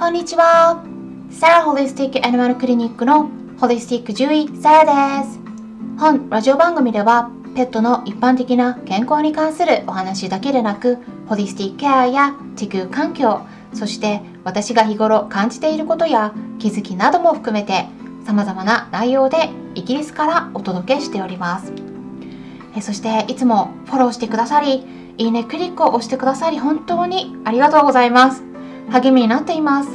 こんにちは。サラホリスティックアニマルクリニックのホリスティック獣医サラです。本ラジオ番組ではペットの一般的な健康に関するお話だけでなく、ホリスティックケアや地球環境、そして私が日頃感じていることや気づきなども含めて様々な内容でイギリスからお届けしております。えそしていつもフォローしてくださり、いいねクリックを押してくださり本当にありがとうございます。励みになっています。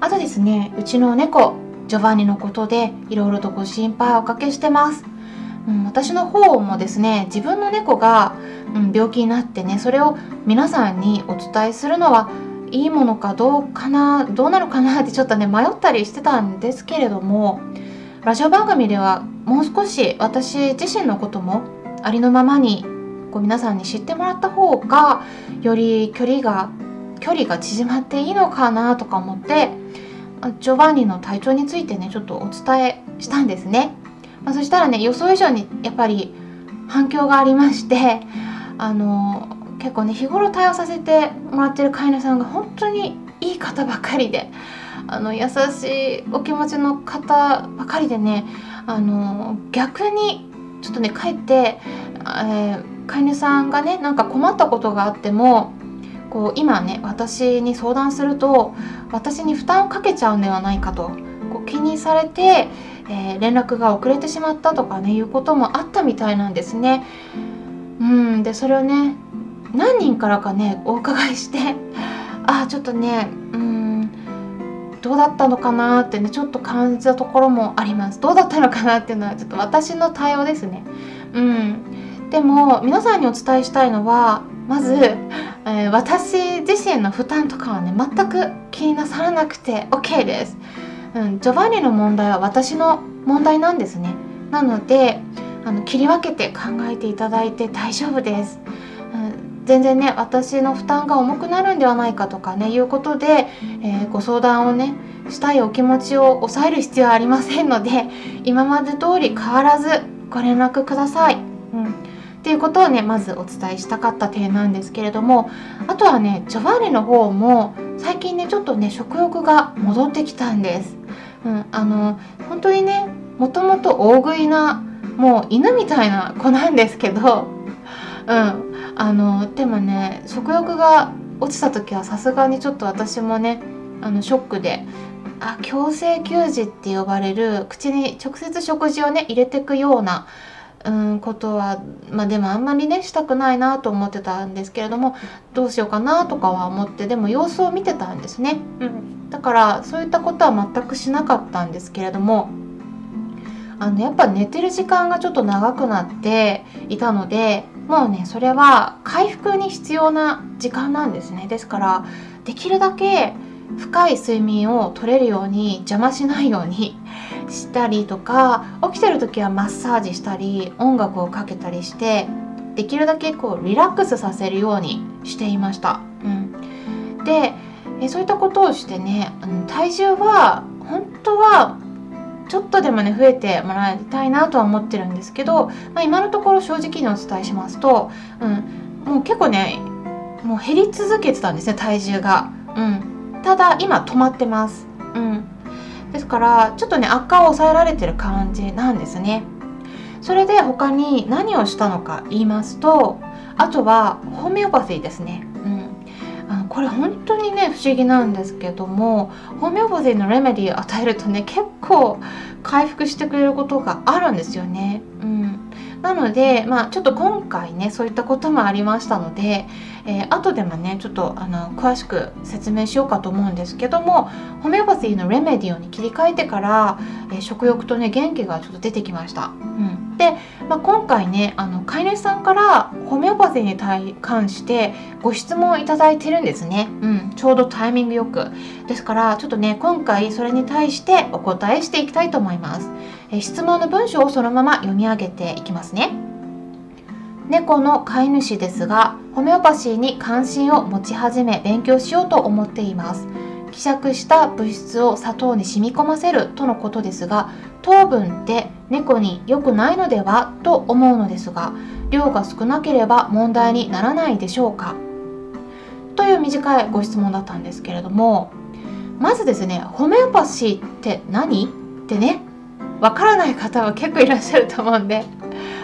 あとですね、うちの猫、ジョバンニのことでいろいろとご心配をおかけしてます。うん、私の方もですね、自分の猫が、うん、病気になってね、それを皆さんにお伝えするのはいいものかどうかな、どうなのかなってちょっとね、迷ったりしてたんですけれども、ラジオ番組ではもう少し私自身のこともありのままにこう皆さんに知ってもらった方がより距離が距離が縮まっていいのかなとか思ってジョバンニの体調についてねちょっとお伝えしたんですね、まあ、そしたらね予想以上にやっぱり反響がありましてあの結構ね日頃対応させてもらってる飼い主さんが本当にいい方ばかりであの優しいお気持ちの方ばかりでねあの逆にちょっとね帰って、えー、飼い主さんがねなんか困ったことがあってもこう今ね私に相談すると私に負担をかけちゃうんではないかとこう気にされて、えー、連絡が遅れてしまったとかねいうこともあったみたいなんですね。うんでそれをね何人からかねお伺いして ああちょっとねうんどうだったのかなってねちょっと感じたところもあります。どうだったのかなっていうのはちょっと私の対応ですね。うん。でも皆さんにお伝えしたいのはまず、えー、私自身の負担とかはね全く気になさらなくて OK です、うん、ジョバンニの問題は私の問題なんですね。なのであの切り分けて考えていただいて大丈夫です、うん、全然ね私の負担が重くなるんではないかとかねいうことで、えー、ご相談をねしたいお気持ちを抑える必要はありませんので今まで通り変わらずご連絡ください、うん。っていうことをねまずお伝えしたかった点なんですけれどもあとはねジョバーニの方も最近ねちょっとね食欲が戻ってきたんです。うん、あの本当にねもともと大食いなもう犬みたいな子なんですけど、うん、あのでもね食欲が落ちた時はさすがにちょっと私もねあのショックであ強制給仕って呼ばれる口に直接食事をね入れてくようなうんことはまあでもあんまりねしたくないなと思ってたんですけれどもどうしようかなとかは思ってでも様子を見てたんですね、うん、だからそういったことは全くしなかったんですけれどもあのやっぱ寝てる時間がちょっと長くなっていたのでもうねそれは回復に必要な時間なんですね。ですからできるだけ深い睡眠を取れるように邪魔しないようにしたりとか起きてる時はマッサージしたり音楽をかけたりしてできるだけこうリラックスさせるようにしていました。うん、でえそういったことをしてね、うん、体重は本当はちょっとでもね増えてもらいたいなとは思ってるんですけど、まあ、今のところ正直にお伝えしますと、うん、もう結構ねもう減り続けてたんですね体重が。うん、ただ今止まってます。うん、ですからちょっとね悪化を抑えられてる感じなんですね。それで他に何をしたのか言いますとあとはホメオパシーですね。うん。あのこれ本当にね不思議なんですけどもホメオパシーのレメディーを与えるとね結構回復してくれることがあるんですよね。なので、まあ、ちょっと今回ねそういったこともありましたので、えー、後でもねちょっとあの詳しく説明しようかと思うんですけどもホメオパシーのレメディオに切り替えてから、えー、食欲とね元気がちょっと出てきました。うん、で、まあ、今回ねあの飼い主さんからホメオパシーに対関してご質問いただいてるんですね、うん、ちょうどタイミングよく。ですからちょっとね今回それに対してお答えしていきたいと思います。え質問の文章をそのまま読み上げていきますね。猫の飼い主ですがホメオパシーに関心を持ち始め勉強しようと思っています。希釈した物質を砂糖に染み込ませるとのことですが糖分って猫に良くないのでは？と思うのですが量が少なければ問題にならないでしょうか？という短いご質問だったんですけれどもまずですねホメオパシーって何？ってねわからない方は結構いらっしゃると思うんで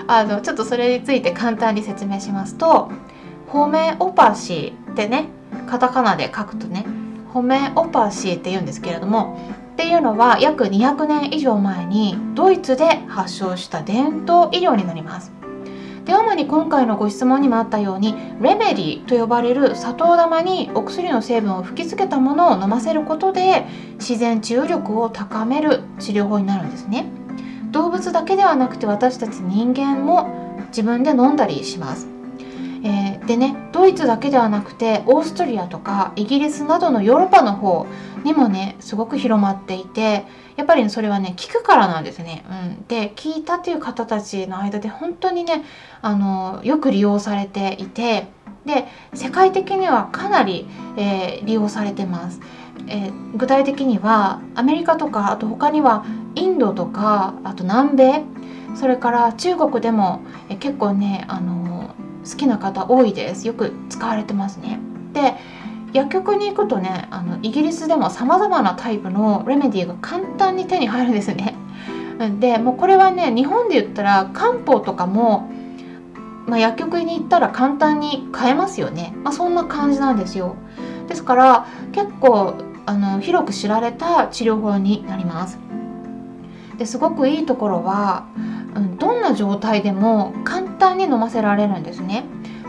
あのちょっとそれについて簡単に説明しますとホメオパシーってねカタカナで書くとねホメオパシーって言うんですけれどもっていうのは約200年以上前にドイツで発症した伝統医療になります。で主に今回のご質問にもあったようにレメディと呼ばれる砂糖玉にお薬の成分を吹き付けたものを飲ませることで自然治癒力を高める治療法になるんですね。動物だけではなくて私たち人間も自分で飲んだりします。えー、でねドイツだけではなくてオーストリアとかイギリスなどのヨーロッパの方にもねすごく広まっていてやっぱり、ね、それはね聞くからなんですね。うん、で聞いたという方たちの間で本当にねあのよく利用されていてで世界的にはかなり、えー、利用されてます。えー、具体的にはアメリカとかあと他にはインドとかあと南米それから中国でも、え結構ねあの好きな方多いです。よく使われてますね。で薬局に行くとねあのイギリスでもさまざまなタイプのレメディーが簡単に手に入るんですね。でもうこれはね日本で言ったら漢方とかも、まあ、薬局に行ったら簡単に買えますよね、まあ、そんな感じなんですよ。ですから結構あの広く知られた治療法になります。ですごくいいところは、どんな状態でも簡単に飲ませられるんですね。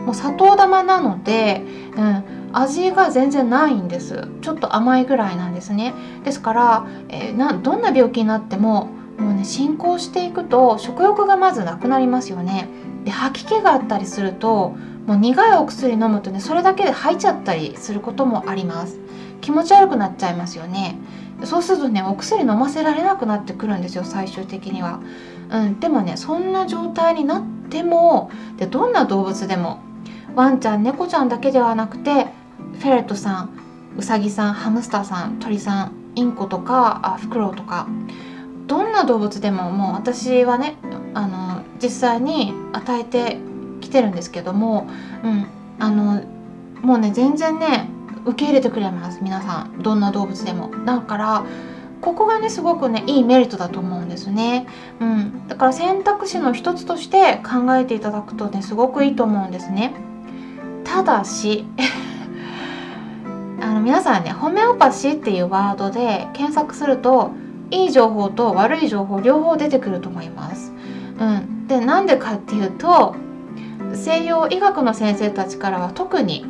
もう砂糖玉なので、うん、味が全然ないんです。ちょっと甘いぐらいなんですね。ですから、えー、などんな病気になってももうね進行していくと食欲がまずなくなりますよね。で吐き気があったりするともう苦いお薬飲むとねそれだけで吐いちゃったりすることもあります。気持ち悪くなっちゃいますよね。そうするとねお薬飲ませられなくなってくるんですよ最終的には。うん、でもねそんな状態になってもでどんな動物でもワンちゃん猫ちゃんだけではなくてフェレットさんウサギさんハムスターさん鳥さんインコとかあフクロウとかどんな動物でももう私はねあの実際に与えてきてるんですけども、うん、あのもうね全然ね受け入れてくれます皆さん。どんな動物でも。だからここがねすごくねいいメリットだと思うんですね、うん、だから選択肢の一つとして考えていただくとねすごくいいと思うんですね。ただし あの皆さんねホメオパシーっていうワードで検索するといい情報と悪い情報両方出てくると思います、うん、でなんでかっていうと西洋医学の先生たちからは特に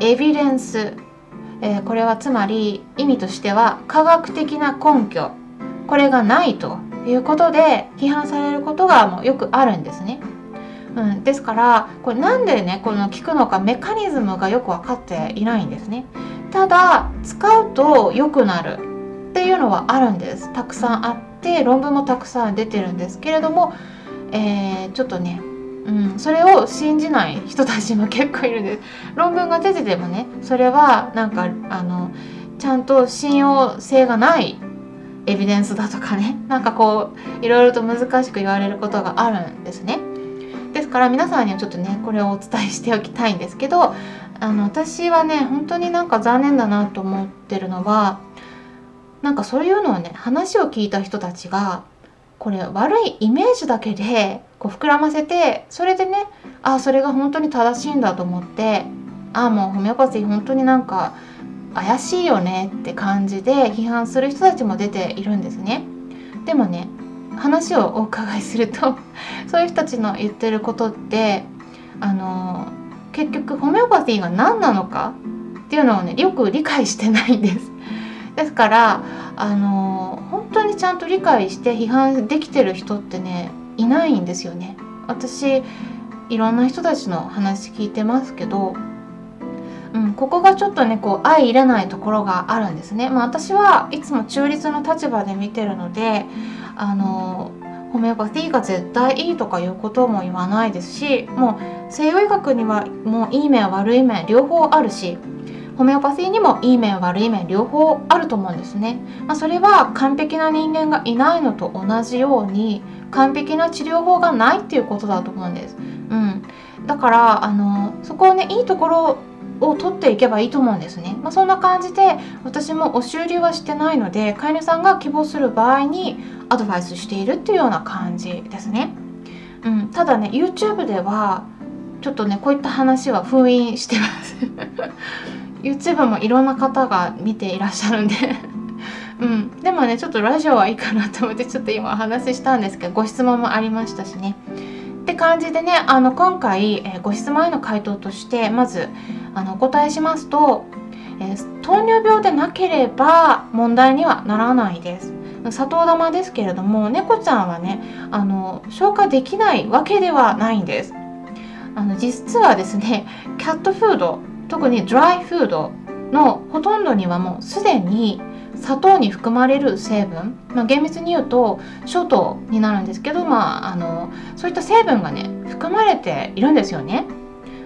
エビデンスえー、これはつまり意味としては科学的な根拠これがないということで批判されることがもうよくあるんですね。うん、ですからこれなんでねこの効くのかメカニズムがよく分かっていないんですね。ただ使うと良くなるっていうのはあるんですたくさんあって論文もたくさん出てるんですけれども、えー、ちょっとねうん、それを信じない人たちも結構いるんです。論文が出ててもねそれはなんかあのちゃんと信用性がないエビデンスだとかね なんかこういろいろと難しく言われることがあるんですね。ですから皆さんにはちょっとねこれをお伝えしておきたいんですけどあの私はね本当になんか残念だなと思ってるのはなんかそういうのをね話を聞いた人たちがこれ悪いイメージだけでこう膨らませてそれでねあそれが本当に正しいんだと思ってああもうホメオパシー本当になんか怪しいよねって感じで批判する人たちも出ているんですね。でもね話をお伺いすると そういう人たちの言ってることってあの結局ホメオパシーが何なのかっていうのをねよく理解してないんです。ですからあの本当にちゃんと理解して批判できてる人ってねいないんですよね。私いろんな人たちの話聞いてますけど、うん、ここがちょっとねこう相入れないところがあるんですね。まあ、私はいつも中立の立場で見てるのであのホメオパティが絶対いいとかいうことも言わないですしもう西洋医学にはもういい面悪い面両方あるしホメオパシーにもいい面悪い面両方あると思うんですね、まあ、それは完璧な人間がいないのと同じように完璧な治療法がないっていうことだと思うんです、うん、だからあのそこをねいいところを取っていけばいいと思うんですね、まあ、そんな感じで私も押し売りはしてないので飼い主さんが希望する場合にアドバイスしているっていうような感じですね、うん、ただね YouTube ではちょっとねこういった話は封印してます。YouTube もいろんな方が見ていらっしゃるんで。うん、でもねちょっとラジオはいいかなと思ってちょっと今お話ししたんですけどご質問もありましたしね。って感じでねあの今回、えー、ご質問への回答としてまずあのお答えしますと、えー、糖尿病でなければ問題にはならないです。砂糖玉ですけれども猫ちゃんはねあの消化できないわけではないんです。あの実はですね キャットフード特にドライフードのほとんどにはもうすでに砂糖に含まれる成分、まあ、厳密に言うと諸糖になるんですけど、まあ、あのそういった成分がね含まれているんですよね。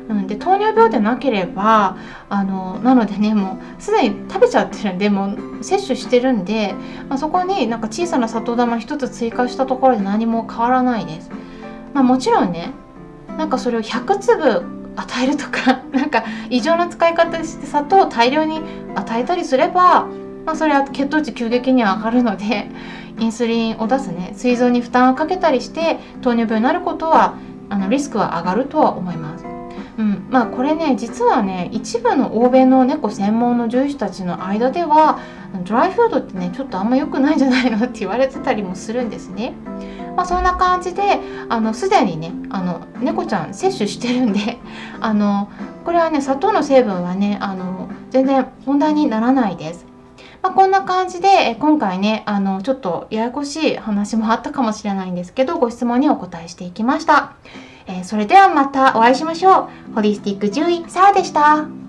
うん、で糖尿病でなければあのなのでねもうすでに食べちゃってるんでもう摂取してるんで、まあ、そこになんか小さな砂糖玉一つ追加したところで何も変わらないです。まあ、もちろんねなんかそれを100粒与えるとか なんか異常な使い方して砂糖を大量に与えたりすれば、まあ、それは血糖値急激に上がるので インスリンを出すね膵臓に負担をかけたりして糖尿病になることはあのリスクは上がるとは思います。うん、まあこれね実はね一部の欧米の猫専門の獣医師たちの間ではドライフードってねちょっとあんま良くないんじゃないのって言われてたりもするんですね。まあ、そんな感じであのすでにねあの猫ちゃん摂取してるんで あのこれはね砂糖の成分はねあの全然問題にならないです。まあ、こんな感じで今回ねあのちょっとややこしい話もあったかもしれないんですけどご質問にお答えしていきました。えー、それではまたお会いしましょう。ホリスティック獣医サラでした。